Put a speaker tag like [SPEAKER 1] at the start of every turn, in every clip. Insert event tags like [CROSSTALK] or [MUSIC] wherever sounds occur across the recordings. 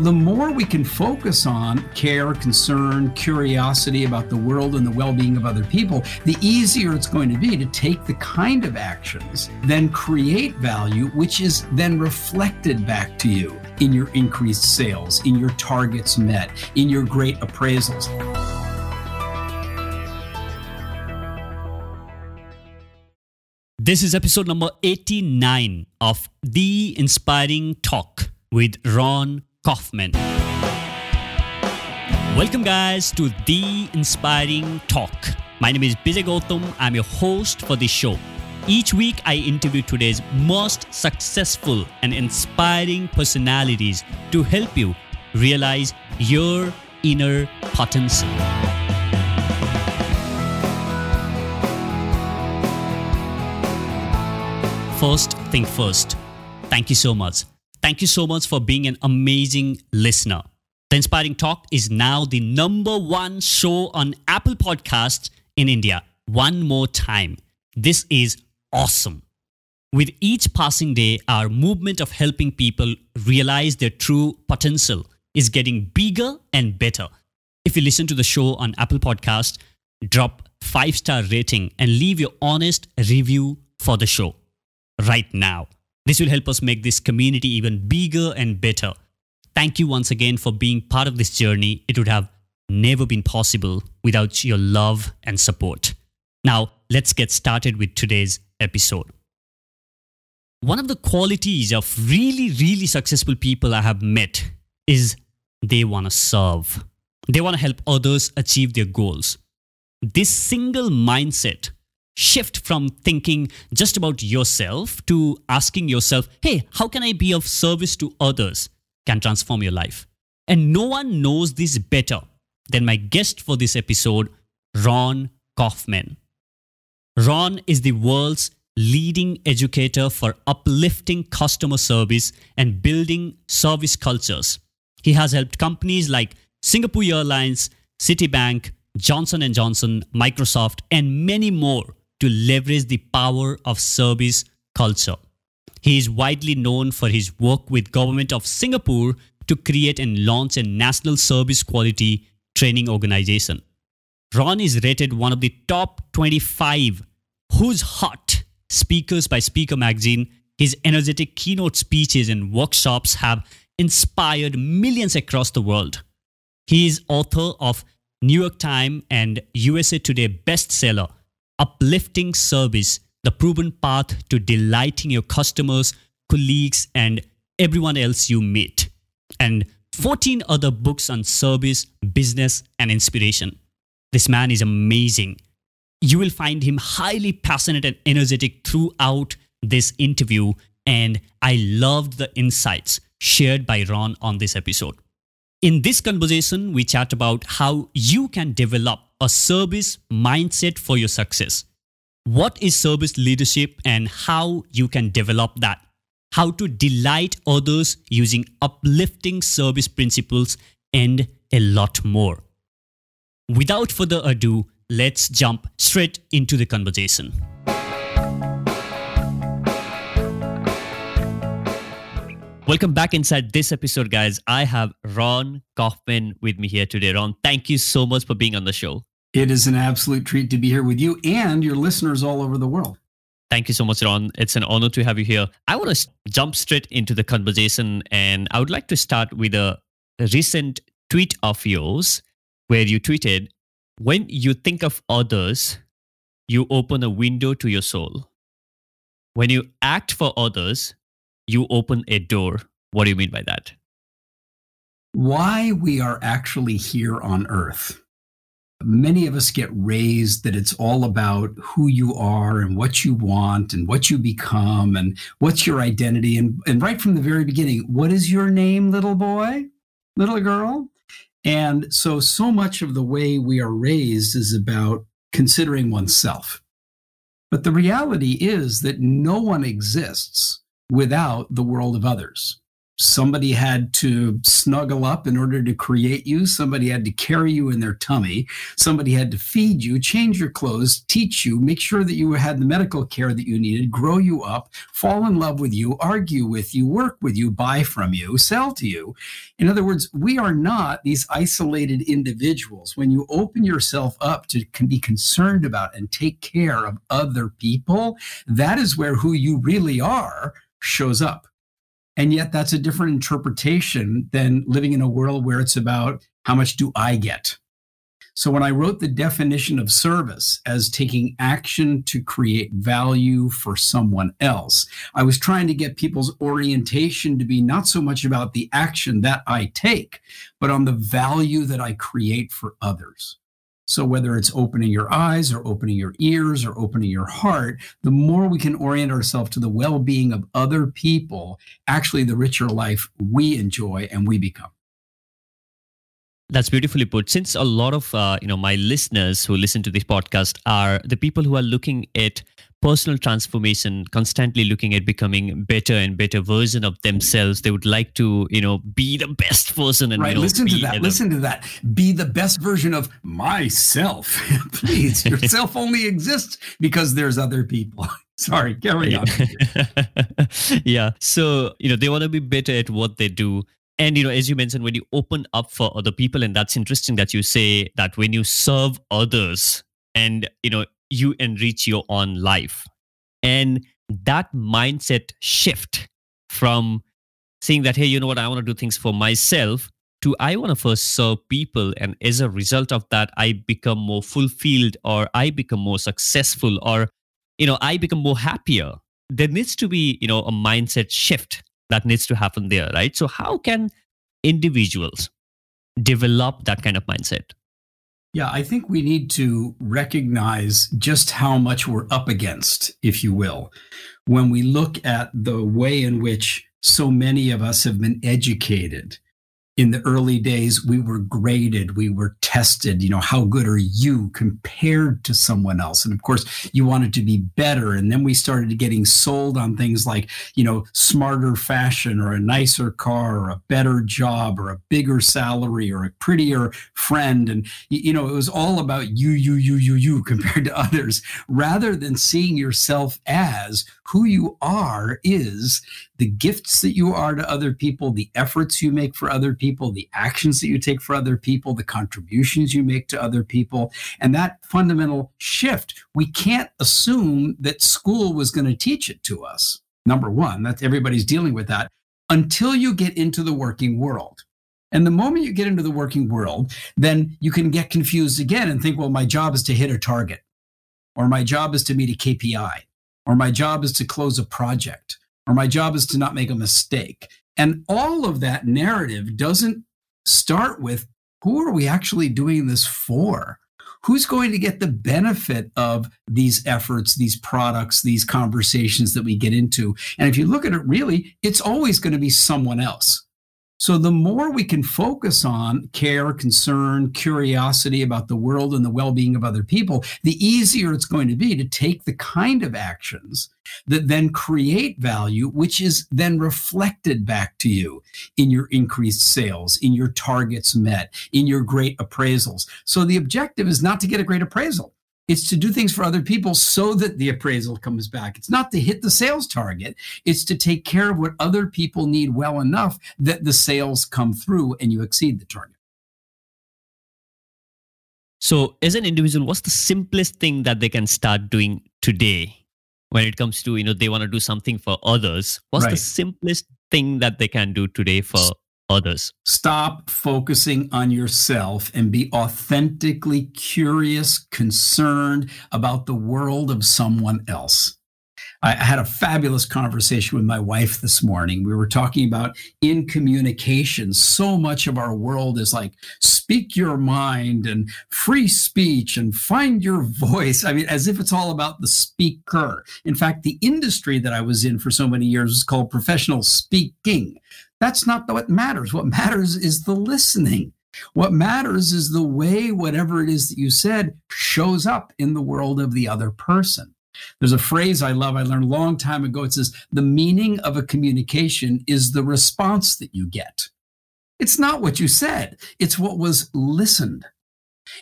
[SPEAKER 1] the more we can focus on care, concern, curiosity about the world and the well being of other people, the easier it's going to be to take the kind of actions, then create value, which is then reflected back to you in your increased sales, in your targets met, in your great appraisals.
[SPEAKER 2] This is episode number 89 of The Inspiring Talk with Ron Kaufman. Welcome, guys, to The Inspiring Talk. My name is Bijay Gautam. I'm your host for this show. Each week, I interview today's most successful and inspiring personalities to help you realize your inner potential. First thing first, thank you so much Thank you so much for being an amazing listener. The Inspiring Talk is now the number one show on Apple Podcasts in India. One more time. This is awesome. With each passing day, our movement of helping people realize their true potential is getting bigger and better. If you listen to the show on Apple Podcast, drop 5-star rating and leave your honest review for the show right now. This will help us make this community even bigger and better. Thank you once again for being part of this journey. It would have never been possible without your love and support. Now, let's get started with today's episode. One of the qualities of really, really successful people I have met is they want to serve. They want to help others achieve their goals. This single mindset shift from thinking just about yourself to asking yourself, hey, how can I be of service to others? can transform your life. And no one knows this better than my guest for this episode, Ron Kaufman. Ron is the world's leading educator for uplifting customer service and building service cultures. He has helped companies like Singapore Airlines, Citibank, Johnson & Johnson, Microsoft, and many more to leverage the power of service culture. He is widely known for his work with government of Singapore to create and launch a national service quality training organization. Ron is rated one of the top 25 Who's Hot speakers by Speaker Magazine. His energetic keynote speeches and workshops have inspired millions across the world. He is author of New York Times and USA Today bestseller uplifting service, the proven path to delighting your customers, colleagues, and everyone else you meet. And 14 other books on service, business, and inspiration. This man is amazing. You will find him highly passionate and energetic throughout this interview, and I loved the insights shared by Ron on this episode. In this conversation, we chat about how you can develop a service mindset for your success. What is service leadership and how you can develop that? How to delight others using uplifting service principles and a lot more. Without further ado, let's jump straight into the conversation. Welcome back inside this episode, guys. I have Ron Kaufman with me here today. Ron, thank you so much for being on the show.
[SPEAKER 1] It is an absolute treat to be here with you and your listeners all over the world.
[SPEAKER 2] Thank you so much, Ron. It's an honor to have you here. I want to jump straight into the conversation, and I would like to start with a recent tweet of yours where you tweeted, When you think of others, you open a window to your soul. When you act for others, you open a door. What do you mean by that?
[SPEAKER 1] Why we are actually here on earth. Many of us get raised that it's all about who you are and what you want and what you become and what's your identity. And, and right from the very beginning, what is your name, little boy, little girl? And so, so much of the way we are raised is about considering oneself. But the reality is that no one exists without the world of others. Somebody had to snuggle up in order to create you. Somebody had to carry you in their tummy. Somebody had to feed you, change your clothes, teach you, make sure that you had the medical care that you needed, grow you up, fall in love with you, argue with you, work with you, buy from you, sell to you. In other words, we are not these isolated individuals. When you open yourself up to be concerned about and take care of other people, that is where who you really are shows up. And yet, that's a different interpretation than living in a world where it's about how much do I get? So, when I wrote the definition of service as taking action to create value for someone else, I was trying to get people's orientation to be not so much about the action that I take, but on the value that I create for others. So, whether it's opening your eyes or opening your ears or opening your heart, the more we can orient ourselves to the well being of other people, actually, the richer life we enjoy and we become.
[SPEAKER 3] That's beautifully put. Since a lot of uh, you know my listeners who listen to this podcast are the people who are looking at personal transformation constantly looking at becoming better and better version of themselves. They would like to you know be the best person and
[SPEAKER 1] right
[SPEAKER 3] you know,
[SPEAKER 1] listen to that listen to that. Be the best version of myself. [LAUGHS] Please yourself [LAUGHS] only exists because there's other people. [LAUGHS] Sorry carry on.
[SPEAKER 3] Yeah so you know they want to be better at what they do. And you know as you mentioned when you open up for other people and that's interesting that you say that when you serve others and you know you enrich your own life. And that mindset shift from saying that, hey, you know what, I want to do things for myself to I want to first serve people. And as a result of that, I become more fulfilled or I become more successful or, you know, I become more happier. There needs to be, you know, a mindset shift that needs to happen there, right? So, how can individuals develop that kind of mindset?
[SPEAKER 1] Yeah, I think we need to recognize just how much we're up against, if you will, when we look at the way in which so many of us have been educated in the early days we were graded we were tested you know how good are you compared to someone else? And of course you wanted to be better. And then we started getting sold on things like you know smarter fashion or a nicer car or a better job or a bigger salary or a prettier friend. And you know it was all about you you you you you [LAUGHS] compared to others rather than seeing yourself as who you are is the gifts that you are to other people, the efforts you make for other people, the actions that you take for other people, the contributions you make to other people. And that fundamental shift, we can't assume that school was going to teach it to us. Number one, that everybody's dealing with that until you get into the working world. And the moment you get into the working world, then you can get confused again and think, well, my job is to hit a target, or my job is to meet a KPI, or my job is to close a project or my job is to not make a mistake. And all of that narrative doesn't start with who are we actually doing this for? Who's going to get the benefit of these efforts, these products, these conversations that we get into? And if you look at it really, it's always going to be someone else. So the more we can focus on care, concern, curiosity about the world and the well-being of other people, the easier it's going to be to take the kind of actions that then create value, which is then reflected back to you in your increased sales, in your targets met, in your great appraisals. So the objective is not to get a great appraisal. It's to do things for other people so that the appraisal comes back. It's not to hit the sales target. It's to take care of what other people need well enough that the sales come through and you exceed the target.
[SPEAKER 3] So, as an individual, what's the simplest thing that they can start doing today when it comes to, you know, they want to do something for others? What's right. the simplest thing that they can do today for others.
[SPEAKER 1] Stop focusing on yourself and be authentically curious, concerned about the world of someone else. I had a fabulous conversation with my wife this morning. We were talking about in communication. So much of our world is like speak your mind and free speech and find your voice. I mean, as if it's all about the speaker. In fact, the industry that I was in for so many years was called professional speaking. That's not what matters. What matters is the listening. What matters is the way whatever it is that you said shows up in the world of the other person. There's a phrase I love I learned a long time ago. It says, The meaning of a communication is the response that you get. It's not what you said, it's what was listened.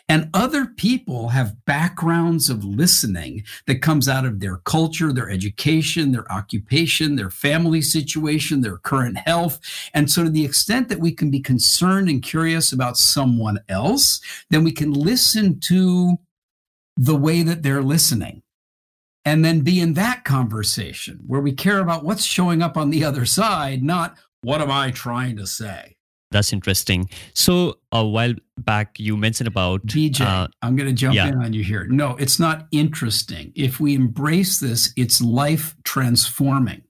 [SPEAKER 1] And other people have backgrounds of listening that comes out of their culture, their education, their occupation, their family situation, their current health. And so, to the extent that we can be concerned and curious about someone else, then we can listen to the way that they're listening and then be in that conversation where we care about what's showing up on the other side, not what am I trying to say.
[SPEAKER 3] That's interesting. So a while back, you mentioned about
[SPEAKER 1] Bijay. Uh, I'm going to jump yeah. in on you here. No, it's not interesting. If we embrace this, it's life transforming.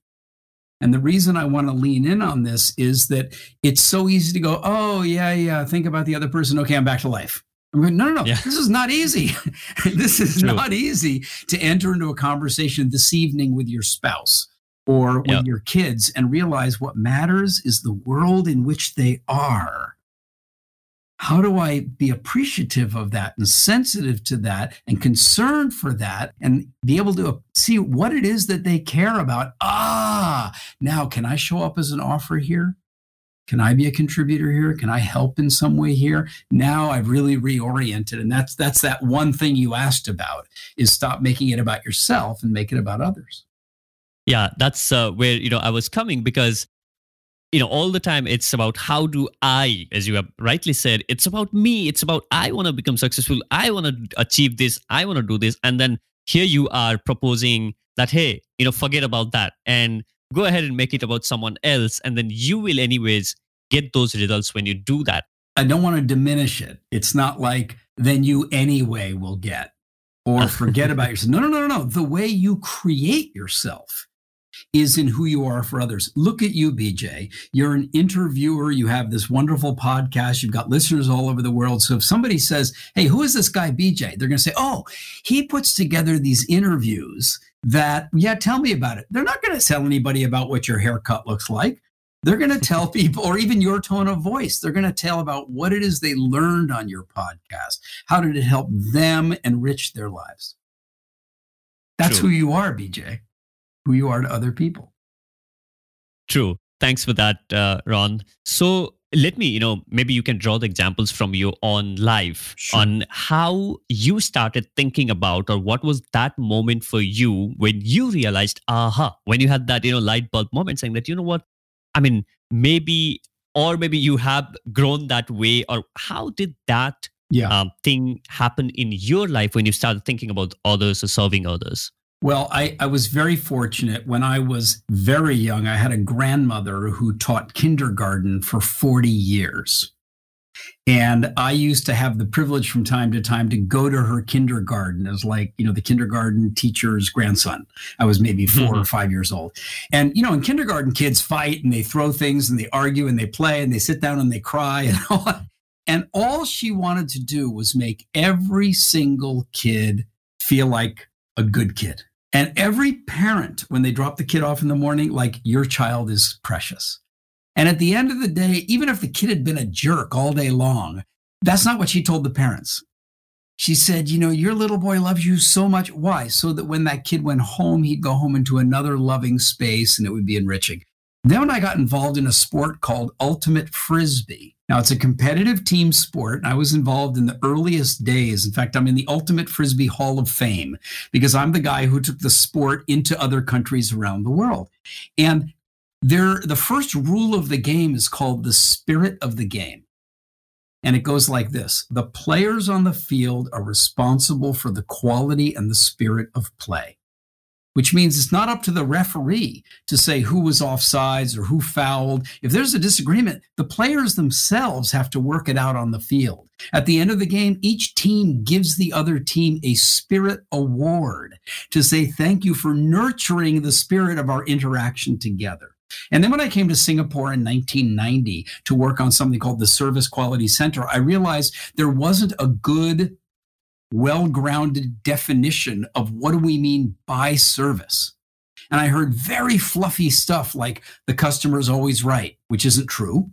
[SPEAKER 1] And the reason I want to lean in on this is that it's so easy to go, oh, yeah, yeah, think about the other person. Okay, I'm back to life. I'm going, no, no, no, yeah. this is not easy. [LAUGHS] this is True. not easy to enter into a conversation this evening with your spouse or with yep. your kids and realize what matters is the world in which they are. How do I be appreciative of that and sensitive to that and concerned for that and be able to see what it is that they care about? Ah, now can I show up as an offer here? Can I be a contributor here? Can I help in some way here? Now I've really reoriented. And that's that's that one thing you asked about is stop making it about yourself and make it about others.
[SPEAKER 3] Yeah, that's uh, where you know I was coming because you know all the time it's about how do I, as you have rightly said, it's about me. It's about I want to become successful. I want to achieve this. I want to do this. And then here you are proposing that hey, you know, forget about that and go ahead and make it about someone else and then you will anyways get those results when you do that
[SPEAKER 1] i don't want to diminish it it's not like then you anyway will get or forget about [LAUGHS] yourself no no no no no the way you create yourself is in who you are for others. Look at you, Bijay. You're an interviewer. You have this wonderful podcast. You've got listeners all over the world. So if somebody says, Hey, who is this guy, Bijay? They're going to say, Oh, he puts together these interviews that, yeah, tell me about it. They're not going to tell anybody about what your haircut looks like. They're going [LAUGHS] to tell people, or even your tone of voice, they're going to tell about what it is they learned on your podcast. How did it help them enrich their lives? That's True. who you are, Bijay who you are to other people.
[SPEAKER 3] True. Thanks for that, uh, Ron. So let me, you know, maybe you can draw the examples from your own life sure. on how you started thinking about or what was that moment for you when you realized, aha, when you had that, you know, light bulb moment saying that, you know what, I mean, maybe, or maybe you have grown that way, or how did that yeah. um, thing happen in your life when you started thinking about others or serving others?
[SPEAKER 1] Well, I, I was very fortunate. When I was very young, I had a grandmother who taught kindergarten for 40 years. And I used to have the privilege from time to time to go to her kindergarten as like, you know, the kindergarten teacher's grandson. I was maybe 4 mm-hmm. or five years old. And, you know, in kindergarten, kids fight and they throw things and they argue and they play and they sit down and they cry and all. And all she wanted to do was make every single kid feel like a good kid. And every parent, when they drop the kid off in the morning, like your child is precious. And at the end of the day, even if the kid had been a jerk all day long, that's not what she told the parents. She said, You know, your little boy loves you so much. Why? So that when that kid went home, he'd go home into another loving space and it would be enriching. Then when I got involved in a sport called Ultimate Frisbee, now, it's a competitive team sport. I was involved in the earliest days. In fact, I'm in the Ultimate Frisbee Hall of Fame because I'm the guy who took the sport into other countries around the world. And there, the first rule of the game is called the spirit of the game. And it goes like this The players on the field are responsible for the quality and the spirit of play which means it's not up to the referee to say who was offsides or who fouled. If there's a disagreement, the players themselves have to work it out on the field. At the end of the game, each team gives the other team a spirit award to say thank you for nurturing the spirit of our interaction together. And then when I came to Singapore in 1990 to work on something called the Service Quality Center, I realized there wasn't a good well grounded definition of what do we mean by service. And I heard very fluffy stuff like the customer is always right, which isn't true,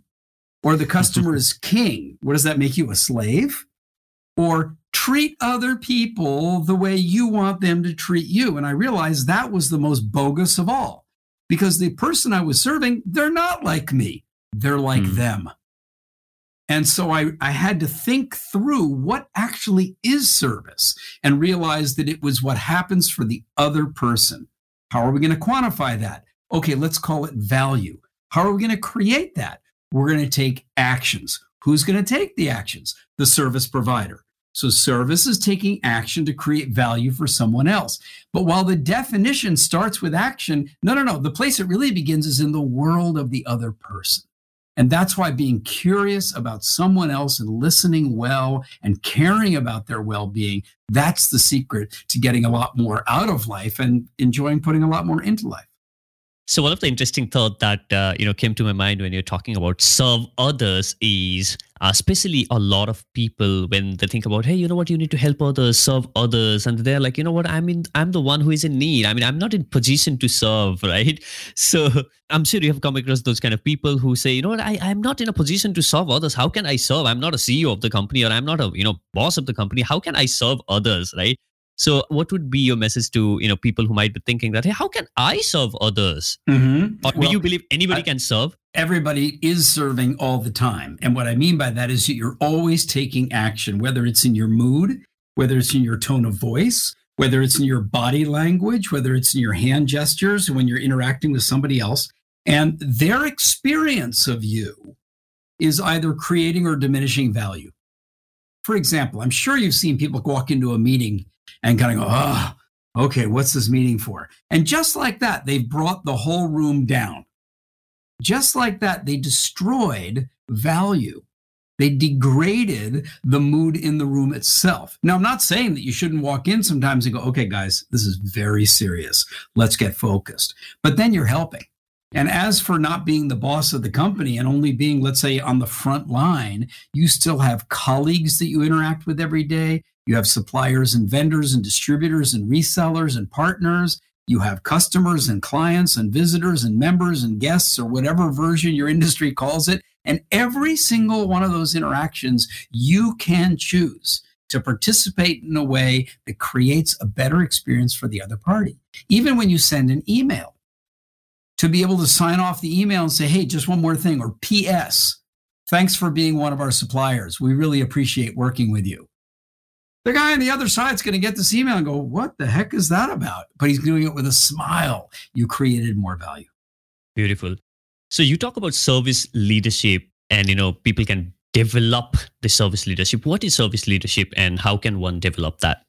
[SPEAKER 1] or the customer [LAUGHS] is king. What does that make you a slave? Or treat other people the way you want them to treat you. And I realized that was the most bogus of all because the person I was serving, they're not like me, they're like mm. them. And so I, I had to think through what actually is service and realize that it was what happens for the other person. How are we going to quantify that? Okay, let's call it value. How are we going to create that? We're going to take actions. Who's going to take the actions? The service provider. So service is taking action to create value for someone else. But while the definition starts with action, no, no, no. The place it really begins is in the world of the other person. And that's why being curious about someone else and listening well and caring about their well being, that's the secret to getting a lot more out of life and enjoying putting a lot more into life.
[SPEAKER 3] So one of the interesting thought that uh, you know came to my mind when you're talking about serve others is uh, especially a lot of people when they think about hey you know what? You need to help others serve others. And they're like you know what? I mean I'm the one who is in need. I mean I'm not in position to serve [LAUGHS] right? So I'm sure you have come across those kind of people who say you know what? I I'm not in a position to serve others. How can I serve? I'm not a CEO of the company or I'm not a you know boss of the company. How can I serve others? Right so, what would be your message to you know people who might be thinking that hey, how can I serve others? Mm-hmm. Or do you believe anybody I, can serve?
[SPEAKER 1] Everybody is serving all the time, and what I mean by that is that you're always taking action, whether it's in your mood, whether it's in your tone of voice, whether it's in your body language, whether it's in your hand gestures when you're interacting with somebody else, and their experience of you is either creating or diminishing value. For example, I'm sure you've seen people walk into a meeting and kind of go, oh, okay, what's this meeting for? And just like that, they've brought the whole room down. Just like that, they destroyed value. They degraded the mood in the room itself. Now, I'm not saying that you shouldn't walk in sometimes and go, okay, guys, this is very serious. Let's get focused. But then you're helping. And as for not being the boss of the company and only being, let's say, on the front line, you still have colleagues that you interact with every day. You have suppliers and vendors and distributors and resellers and partners. You have customers and clients and visitors and members and guests or whatever version your industry calls it. And every single one of those interactions, you can choose to participate in a way that creates a better experience for the other party. Even when you send an email, to be able to sign off the email and say, hey, just one more thing, or P.S. Thanks for being one of our suppliers. We really appreciate working with you the guy on the other side is going to get this email and go, What the heck is that about? But he's doing it with a smile. You created more value.
[SPEAKER 3] Beautiful. So you talk about service leadership and you know people can develop the service leadership. What is service leadership and how can one develop that?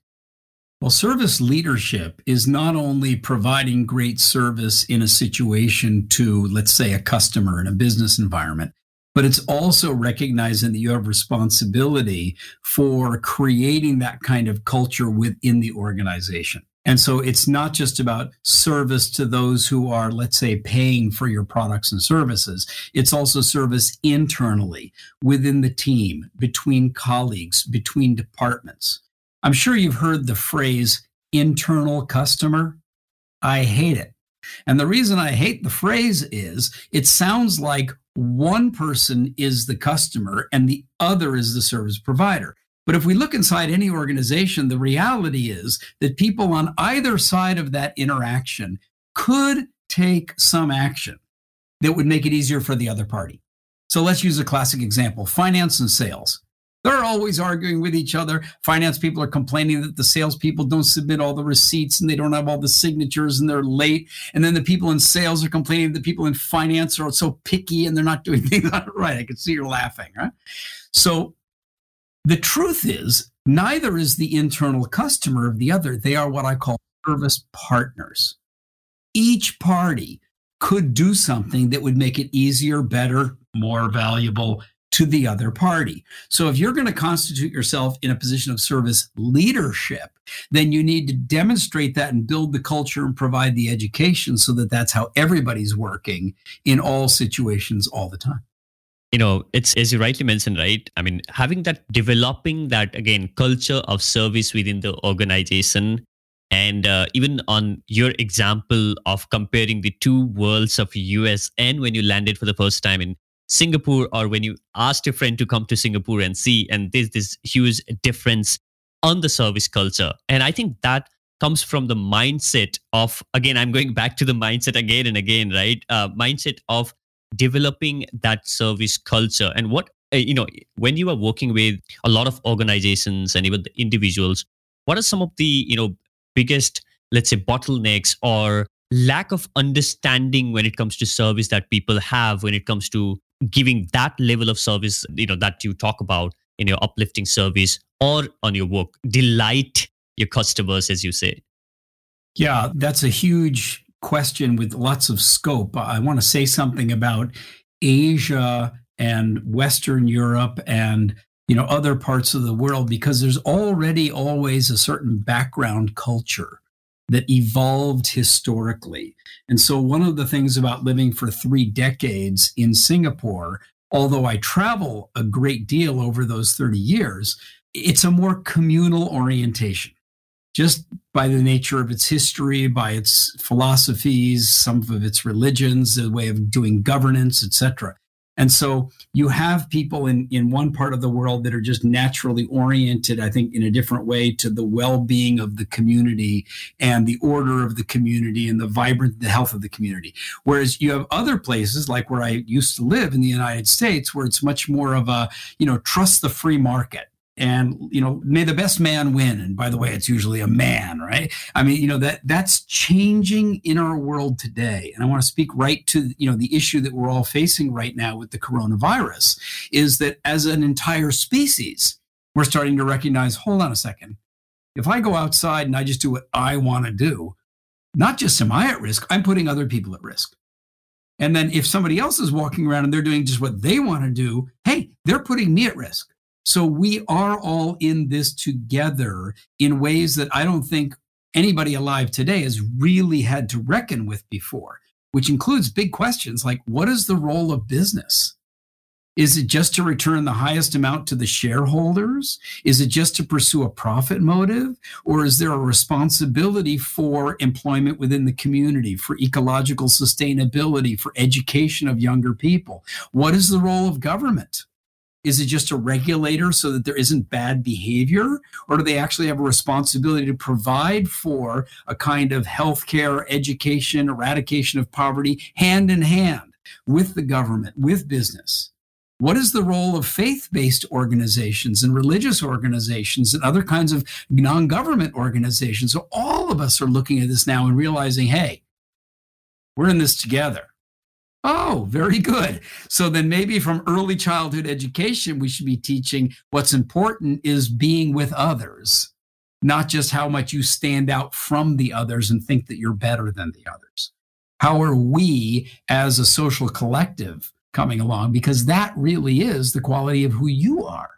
[SPEAKER 1] Well, service leadership is not only providing great service in a situation to, let's say, a customer in a business environment, but it's also recognizing that you have responsibility for creating that kind of culture within the organization. And so it's not just about service to those who are, let's say, paying for your products and services. It's also service internally within the team, between colleagues, between departments. I'm sure you've heard the phrase internal customer. I hate it. And the reason I hate the phrase is it sounds like one person is the customer and the other is the service provider. But if we look inside any organization, the reality is that people on either side of that interaction could take some action that would make it easier for the other party. So let's use a classic example finance and sales. They're always arguing with each other. Finance people are complaining that the salespeople don't submit all the receipts and they don't have all the signatures and they're late. And then the people in sales are complaining that the people in finance are so picky and they're not doing [LAUGHS] things right. I can see you're laughing, right? So the truth is, neither is the internal customer of the other. They are what I call service partners. Each party could do something that would make it easier, better, more valuable, to the other party. So if you're going to constitute yourself in a position of service leadership, then you need to demonstrate that and build the culture and provide the education so that that's how everybody's working in all situations all the time
[SPEAKER 3] you know it's as you rightly mentioned right i mean having that developing that again culture of service within the organization and uh, even on your example of comparing the two worlds of us and when you landed for the first time in Singapore or when you asked your friend to come to Singapore and see, and there's this huge difference on the service culture. And I think that comes from the mindset of, again, I'm going back to the mindset again and again, right? Uh, mindset of developing that service culture. And what, uh, you know, when you are working with a lot of organizations and even the individuals, what are some of the, you know, biggest, let's say, bottlenecks or lack of understanding when it comes to service that people have when it comes to giving that level of service you know that you talk about in your uplifting service or on your work. Delight your customers as you say.
[SPEAKER 1] Yeah that's a huge question with lots of scope. I want to say something about asia and western europe and you know other parts of the world because there's already always a certain background culture that evolved historically. And so, one of the things about living for three decades in Singapore, although I travel a great deal over those 30 years, it's a more communal orientation. Just by the nature of its history, by its philosophies, some of its religions, the way of doing governance, etc. And so you have people in, in one part of the world that are just naturally oriented, I think, in a different way to the well being of the community and the order of the community and the vibrant, the health of the community. Whereas you have other places like where I used to live in the United States, where it's much more of a, you know, trust the free market and you know may the best man win. And by the way it's usually a man right? I mean you know that that's changing in our world today. And i want to speak right to you know the issue that we're all facing right now with the coronavirus is that as an entire species we're starting to recognize hold on a second. If i go outside and i just do what i want to do not just am i at risk i'm putting other people at risk. And then if somebody else is walking around and they're doing just what they want to do hey they're putting me at risk so we are all in this together in ways that I don't think anybody alive today has really had to reckon with before, which includes big questions like what is the role of business? Is it just to return the highest amount to the shareholders? Is it just to pursue a profit motive? Or is there a responsibility for employment within the community, for ecological sustainability, for education of younger people? What is the role of government? Is it just a regulator so that there isn't bad behavior? Or do they actually have a responsibility to provide for a kind of healthcare, education, eradication of poverty hand in hand with the government, with business? What is the role of faith based organizations and religious organizations and other kinds of non government organizations? So, all of us are looking at this now and realizing hey, we're in this together. Oh, very good. So then maybe from early childhood education, we should be teaching what's important is being with others, not just how much you stand out from the others and think that you're better than the others. How are we as a social collective coming along? Because that really is the quality of who you are.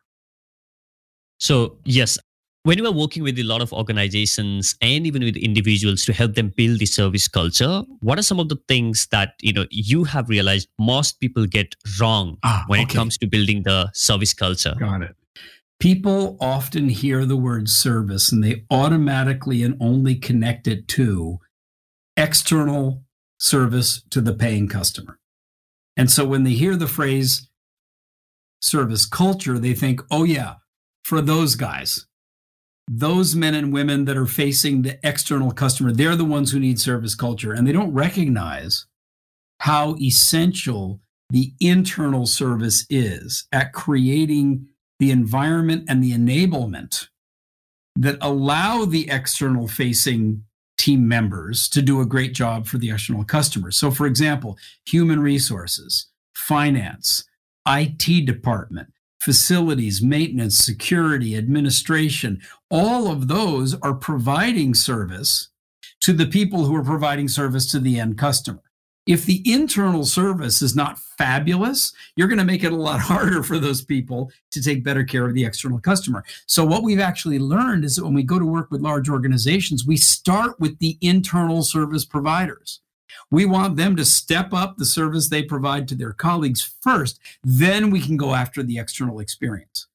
[SPEAKER 3] So, yes, when you are working with a lot of organizations and even with individuals to help them build the service culture what are some of the things that you know you have realized most people get wrong ah, when okay. it comes to building the service culture?
[SPEAKER 1] Got it. People often hear the word service and they automatically and only connect it to external service to the paying customer. And so when they hear the phrase service culture they think oh yeah for those guys those men and women that are facing the external customer, they're the ones who need service culture. And they don't recognize how essential the internal service is at creating the environment and the enablement that allow the external facing team members to do a great job for the external customers. So, for example, human resources, finance, IT department, facilities, maintenance, security, administration, all of those are providing service to the people who are providing service to the end customer. If the internal service is not fabulous, you're going to make it a lot [LAUGHS] harder for those people to take better care of the external customer. So, what we've actually learned is that when we go to work with large organizations, we start with the internal service providers. We want them to step up the service they provide to their colleagues first. Then we can go after the external experience.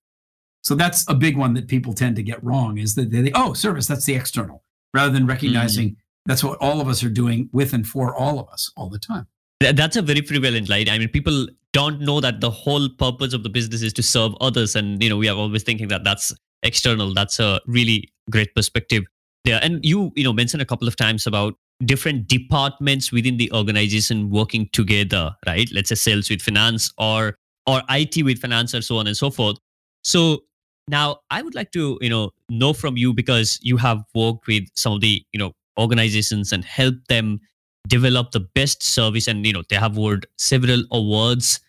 [SPEAKER 1] So that's a big one that people tend to get wrong is that they think, oh, service, that's the external, rather than recognizing mm-hmm. that's what all of us are doing with and for all of us all the time.
[SPEAKER 3] That's a very prevalent line. I mean, people don't know that the whole purpose of the business is to serve others. And, you know, we are always thinking that that's external. That's a really great perspective there. And you, you know, mentioned a couple of times about different departments within the organization working together, right? Let's say sales with finance or or IT with finance or so on and so forth. So now I would like to, you know, know from you because you have worked with some of the, you know, organizations and helped them develop the best service and you know they have won several awards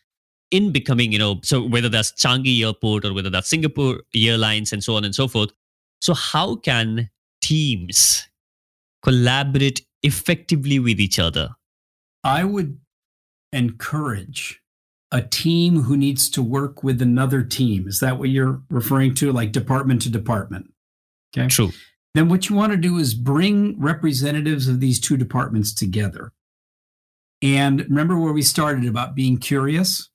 [SPEAKER 3] in becoming you know so whether that's changi airport or whether that's singapore airlines and so on and so forth so how can teams collaborate effectively with each other
[SPEAKER 1] i would encourage a team who needs to work with another team is that what you're referring to like department to department
[SPEAKER 3] okay true
[SPEAKER 1] then what you want to do is bring representatives of these two departments together. And remember where we started about being curious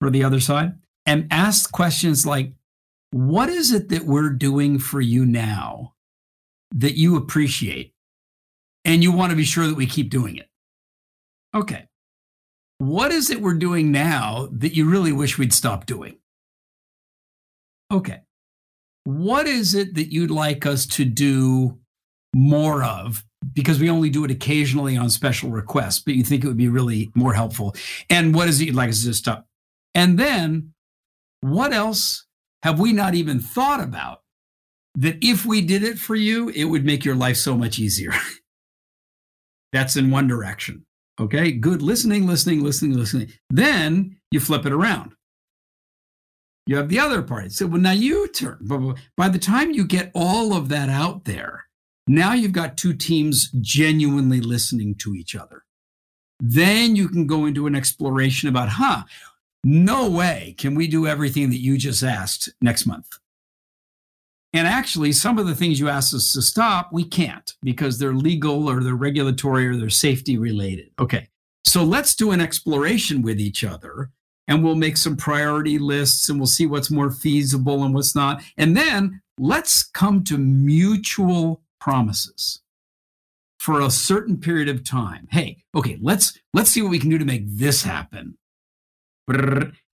[SPEAKER 1] for the other side? And ask questions like, what is it that we're doing for you now that you appreciate? And you want to be sure that we keep doing it. Okay. What is it we're doing now that you really wish we'd stop doing? Okay what is it that you'd like us to do more of? Because we only do it occasionally on special requests, but you think it would be really more helpful. And what is it you'd like us to stop? And then what else have we not even thought about that if we did it for you, it would make your life so much easier? [LAUGHS] That's in one direction. Okay, good listening, listening, listening, listening. Then you flip it around. You have the other party. So, well, now you turn. By the time you get all of that out there, now you've got two teams genuinely listening to each other. Then you can go into an exploration about, huh, no way can we do everything that you just asked next month. And actually, some of the things you asked us to stop, we can't because they're legal or they're regulatory or they're safety related. Okay. So let's do an exploration with each other and we'll make some priority lists and we'll see what's more feasible and what's not. And then let's come to mutual promises for a certain period of time. Hey, okay, let's let's see what we can do to make this happen.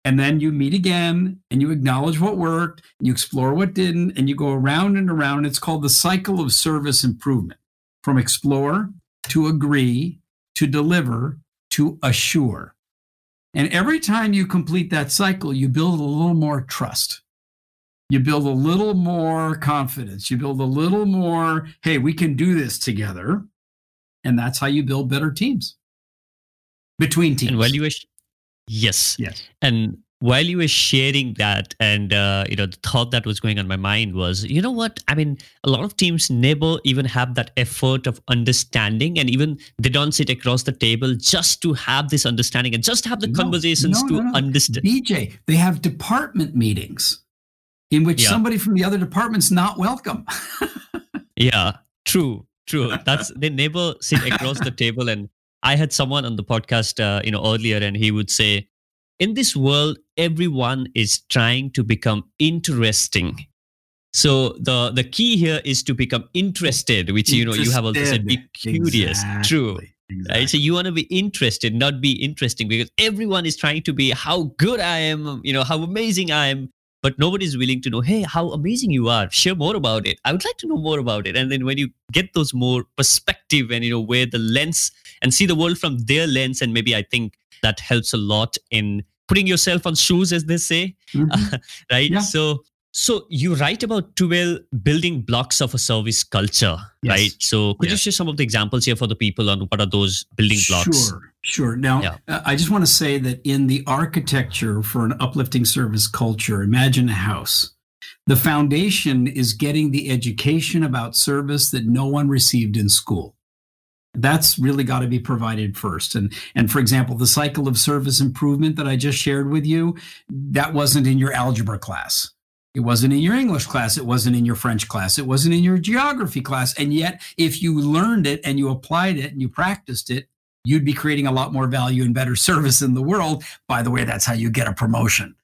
[SPEAKER 1] And then you meet again and you acknowledge what worked, and you explore what didn't, and you go around and around. It's called the cycle of service improvement from explore to agree to deliver to assure. And every time you complete that cycle, you build a little more trust. You build a little more confidence. You build a little more, hey, we can do this together. And that's how you build better teams between teams.
[SPEAKER 3] Yes.
[SPEAKER 1] Yes.
[SPEAKER 3] And while you were sharing that and uh, you know the thought that was going on my mind was you know what? I mean a lot of teams never even have that effort of understanding and even they don't sit across the table just to have this understanding and just have the no, conversations no, to no, understand
[SPEAKER 1] Bijay they have department meetings in which yeah. somebody from the other department's not welcome. [LAUGHS]
[SPEAKER 3] Yeah. True. True. [LAUGHS] That's they never sit across the table and i had someone on the podcast uh, you know earlier and he would say in this world, everyone is trying to become interesting. So the the key here is to become interested, which you know you have also said be curious. Exactly. True. Exactly. Right. So you want to be interested, not be interesting, because everyone is trying to be how good I am, you know, how amazing I am, but nobody's willing to know, hey, how amazing you are. Share more about it. I would like to know more about it. And then when you get those more perspective and you know where the lens and see the world from their lens, and maybe I think that helps a lot in putting yourself on shoes as they say mm-hmm. [LAUGHS] right yeah. so so you write about 12 building blocks of a service culture yes. right? So could you share some of the examples here for the people on what are those building blocks?
[SPEAKER 1] Sure sure. Now yeah. uh, i just want to say that in the architecture for an uplifting service culture imagine a house. The foundation is getting the education about service that no one received in school. That's really got to be provided first. And and for example the cycle of service improvement that i just shared with you that wasn't in your algebra class it wasn't in your english class it wasn't in your french class it wasn't in your geography class and yet if you learned it and you applied it and you practiced it you'd be creating a lot more value and better [LAUGHS] service in the world by the way that's how you get a promotion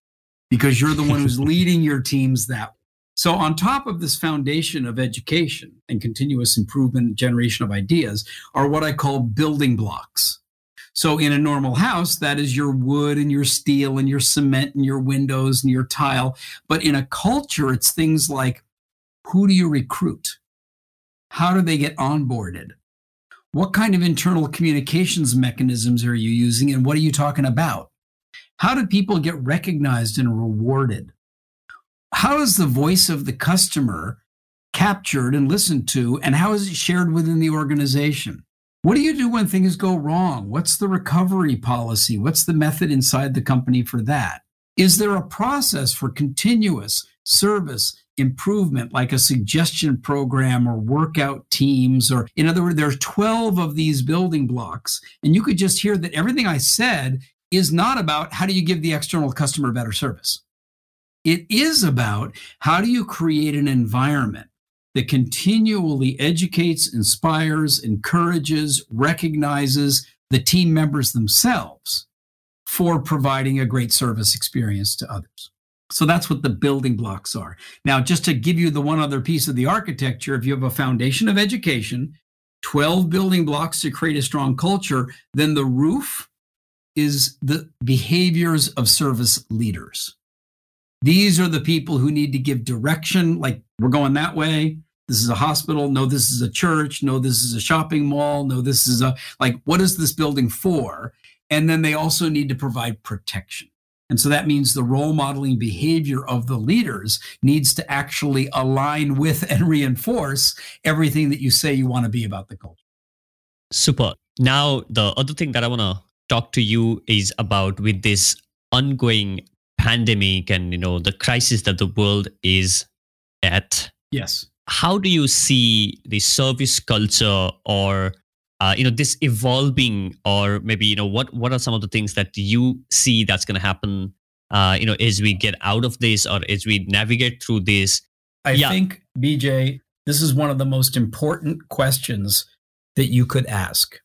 [SPEAKER 1] because you're the one who's [LAUGHS] leading your teams that way. so, on top of this foundation of education and continuous improvement, generation of ideas, are what I call building blocks. So, in a normal house, that is your wood and your steel and your cement and your windows and your tile. But in a culture, it's things like who do you recruit? How do they get onboarded? What kind of internal communications mechanisms are you using and what are you talking about? How do people get recognized and rewarded? How is the voice of the customer captured and listened to, and how is it shared within the organization? What do you do when things go wrong? What's the recovery policy? What's the method inside the company for that? Is there a process for continuous service improvement, like a suggestion program or workout teams? Or, in other words, there's 12 of these building blocks. And you could just hear that everything I said is not about how do you give the external customer better service. It is about how do you create an environment that continually educates, inspires, encourages, recognizes the team members themselves for providing a great service experience to others. So that's what the building blocks are. Now, just to give you the one other piece of the architecture, if you have a foundation of education, 12 building blocks to create a strong culture, then the roof is the behaviors of service leaders. These are the people who need to give direction, like we're going that way. This is a hospital. No, this is a church. No, this is a shopping mall. No, this is a, like, what is this building for? And then they also need to provide protection. And so that means the role modeling behavior of the leaders needs to actually align with and reinforce everything that you say you want to be about the culture.
[SPEAKER 3] Super. Now, the other thing that I want to talk to you is about with this ongoing pandemic and you know the crisis that the world is at
[SPEAKER 1] yes.
[SPEAKER 3] how do you see the service culture or uh, you know this evolving or maybe you know what what are some of the things that you see that's going to happen uh, you know as we get out of this or as we navigate through this?
[SPEAKER 1] I yeah. think Bijay this is one of the most important questions that you could ask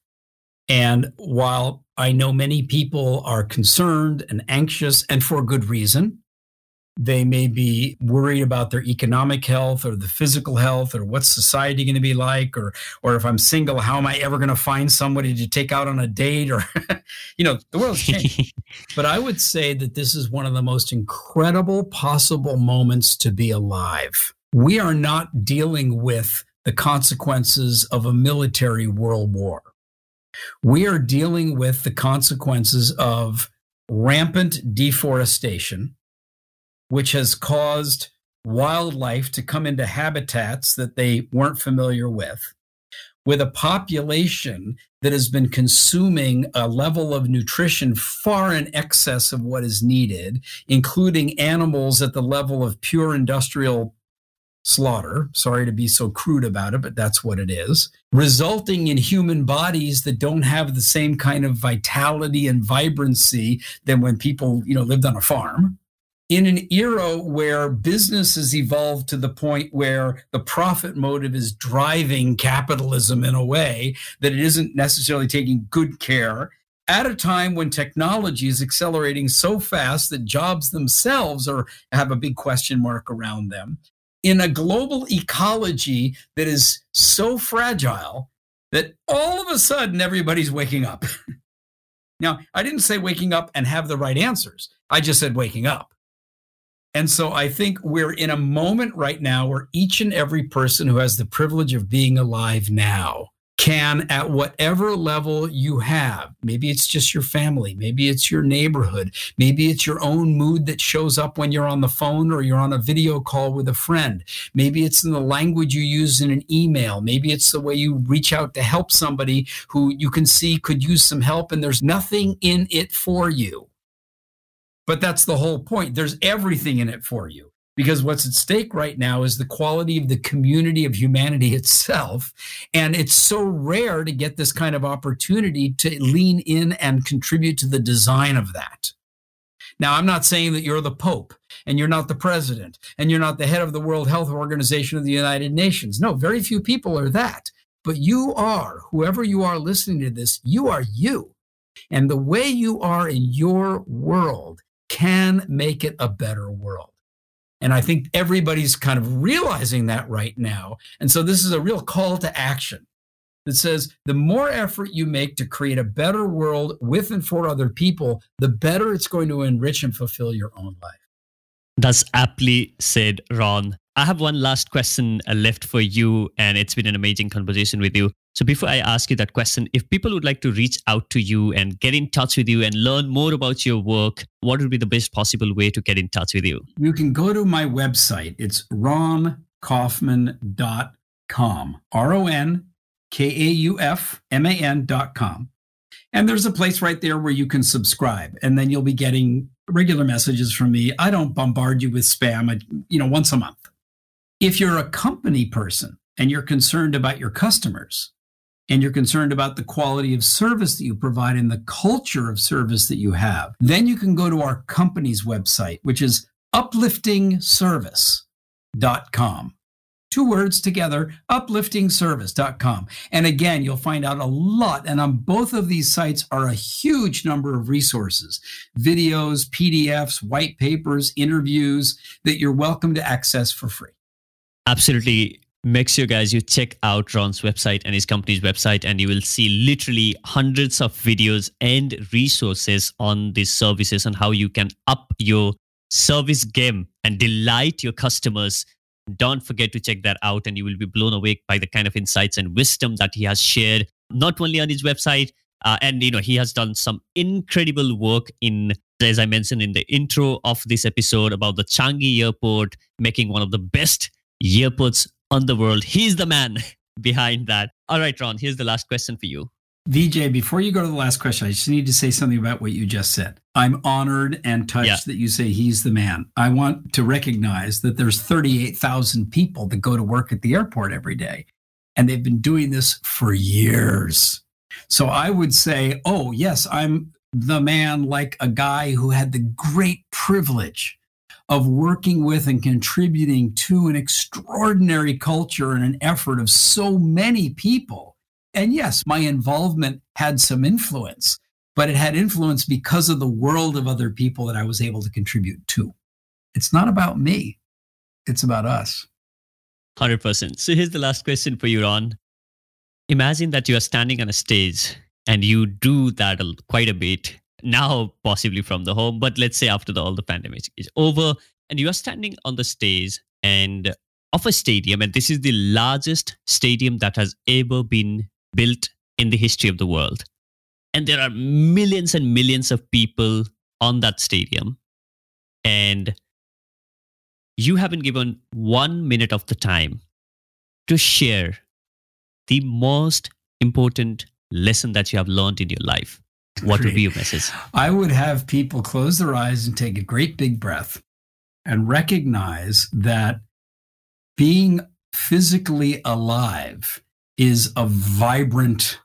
[SPEAKER 1] and while I know many people are concerned and anxious, and for good reason, they may be worried about their economic health or the physical health or what's society going to be like or or if I'm single how am I ever going to find somebody to take out on a date or [LAUGHS] you know the world's changed. [LAUGHS] But I would say that this is one of the most incredible possible moments to be alive. We are not dealing with the consequences of a military world war we are dealing with the consequences of rampant deforestation, which has caused wildlife to come into habitats that they weren't familiar with, with a population that has been consuming a level of nutrition far in excess of what is needed, including animals at the level of pure industrial slaughter. Sorry to be so crude about it, but that's what it is. Resulting in human bodies that don't have the same kind of vitality and vibrancy than when people, you know, lived on a farm. In an era where business has evolved to the point where the profit motive is driving capitalism in a way that it isn't necessarily taking good care at a time when technology is accelerating so fast that jobs themselves are have a big question mark around them in a global ecology that is so fragile that all of a sudden everybody's waking up. [LAUGHS] now, I didn't say waking up and have the right answers. I just said waking up. And so I think we're in a moment right now where each and every person who has the privilege of being alive now can, at whatever level you have, maybe it's just your family, maybe it's your neighborhood, maybe it's your own mood that shows up when you're on the phone or you're on a video call with a friend, maybe it's in the language you use in an email, maybe it's the way you reach out to help somebody who you can see could use some help and there's nothing in it for you. But that's the whole point. There's everything in it for you because what's at stake right now is the quality of the community of humanity [LAUGHS] itself. And it's so rare to get this kind of opportunity to lean in and contribute to the design of that. Now, I'm not saying that you're the Pope and you're not the president and you're not the head of the World Health Organization of the United Nations. No, very few people are that. But you are, whoever you are listening to this, you are you. And the way you are in your world can make it a better world. And I think everybody's kind of realizing that right now. And so this is a real call to action. that says the more effort you make to create a better world with and for other people, the better it's going to enrich and fulfill your own life.
[SPEAKER 3] That's aptly said, Ron. I have one last question uh, left for you, and it's been an amazing conversation with you. So, before I ask you that question, if people would like to reach out to you and get in touch with you and learn more about your work, what would be the best possible way to get in touch with you?
[SPEAKER 1] You can go to my website. It's ronkaufman.com. R O N K A U F M A N.com. And there's a place right there where you can subscribe, and then you'll be getting regular messages from me. I don't bombard you with spam, you know, once a month. If you're a company person and you're concerned about your customers and you're concerned about the quality of service that you provide and the culture of service that you have, then you can go to our company's website, which is upliftingservice.com. Two words together, upliftingservice.com. And again, you'll find out a lot. And on both of these sites are a huge number of resources videos, PDFs, white papers, interviews that you're welcome to access for free
[SPEAKER 3] absolutely make sure guys you check out ron's website and his company's website and you will see literally hundreds of videos and resources on these services and how you can up your service game and delight your customers. Don't forget to check that out and you will be blown away by the kind of insights and wisdom that he has shared not only on his website uh, and you know he has done some incredible work in as i mentioned in the intro of this episode about the changi airport making one of the best Airports on the world. He's the man [LAUGHS] behind that. All right, Ron, here's the last question for you.
[SPEAKER 1] Bijay, before you go to the last question, I just need to say something about what you just said. I'm honored and touched yeah. that you say he's the man. I want to recognize that there's 38,000 people that go to work at the airport every day, and they've been doing this for years. So I would say, oh, yes, I'm the man like a guy who had the great privilege of working with and contributing to an extraordinary culture and an effort of so many people. And yes, my involvement had some influence, but it had influence because of the world of other people that I was able to contribute to. It's not about me, it's about us.
[SPEAKER 3] 100%. So here's the last question for you, Ron. Imagine that you are standing on a stage and you do that quite a bit now possibly from the home but let's say after the, all the pandemic is over and you are standing on the stage and of a stadium and this is the largest stadium that has ever been built in the history of the world. And there are millions and millions of people on that stadium. And you haven't given one minute of the time to share the most important lesson that you have learned in your life what would be your message?
[SPEAKER 1] I would have people close their eyes and take a great big breath and recognize that being physically alive is a vibrant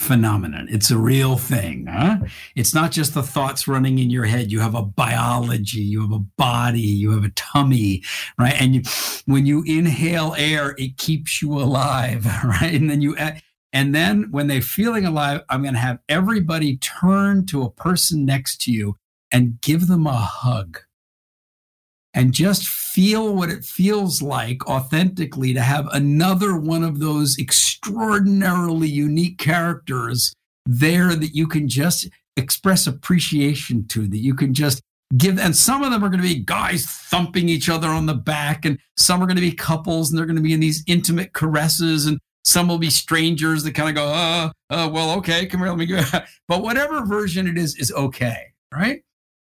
[SPEAKER 1] phenomenon. It's a real thing. Huh? It's not just the thoughts running in your head. You have a biology, you have a body, you have a tummy, right? And you, when you inhale air, it keeps you alive, [LAUGHS] right? And then you and then when they're feeling alive, I'm going to have everybody turn to a person next to you and give them a hug. And just feel what it feels like authentically to have another one of those extraordinarily unique characters there that you can just express appreciation to, that you can just give. And some of them are going to be guys thumping each other on the back, and some are going to be couples, and they're going to be in these intimate caresses. And some will be strangers that kind of go, uh, uh, well, okay, come here, let me go. [LAUGHS] but whatever version it is, is okay, right?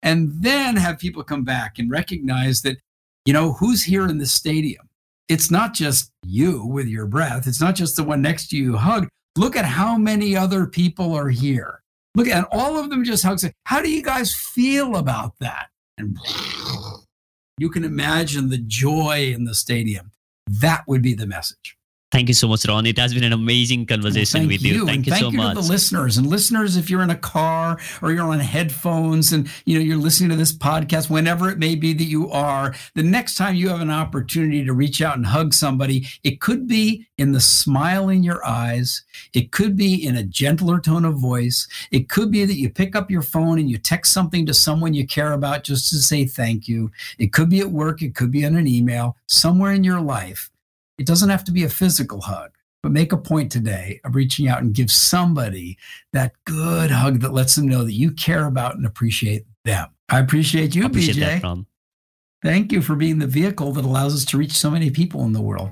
[SPEAKER 1] And then have people come back and recognize that, you know, who's here in the stadium? It's not just you with your breath. It's not just the one next to you hug. Look at how many other people are here. Look at all of them just hug. Say, how do you guys feel about that? And you can imagine the joy in the stadium. That would be the message.
[SPEAKER 3] Thank you so much, Ron. It has been an amazing conversation well, with you. you.
[SPEAKER 1] Thank
[SPEAKER 3] you
[SPEAKER 1] thank
[SPEAKER 3] so
[SPEAKER 1] you
[SPEAKER 3] much.
[SPEAKER 1] To the listeners and listeners, if you're in a car or you're on headphones and you know you're listening to this podcast, whenever it may be that you are, the next time you have an opportunity to reach out and hug somebody, it could be in the smile in your eyes. It could be in a gentler tone of voice. It could be that you pick up your phone and you text something to someone you care about just to say thank you. It could be at work. It could be on an email. Somewhere in your life it doesn't have to be a physical hug, but make a point today of reaching out and give somebody that good hug that lets them know that you care about and appreciate them. I appreciate you,
[SPEAKER 2] Appreciate
[SPEAKER 1] Bijay.
[SPEAKER 2] that,
[SPEAKER 1] Thank you for being the vehicle that allows us to reach so many people in the world.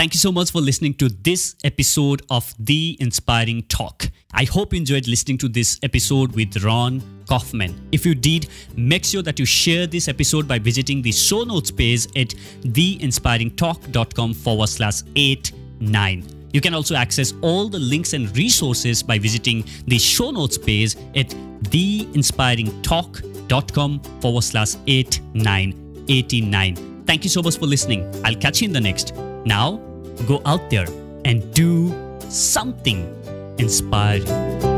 [SPEAKER 2] Thank you so much for listening to this episode of The Inspiring Talk. I hope you enjoyed listening to this episode with Ron Kaufman. If you did, make sure that you share this episode by visiting the show notes page at theinspiringtalk.com forward slash 89. You can also access all the links and resources by visiting the show notes page at theinspiringtalk.com forward slash 8989. Thank you so much for listening. I'll catch you in the next. Now, go out there and do something inspiring.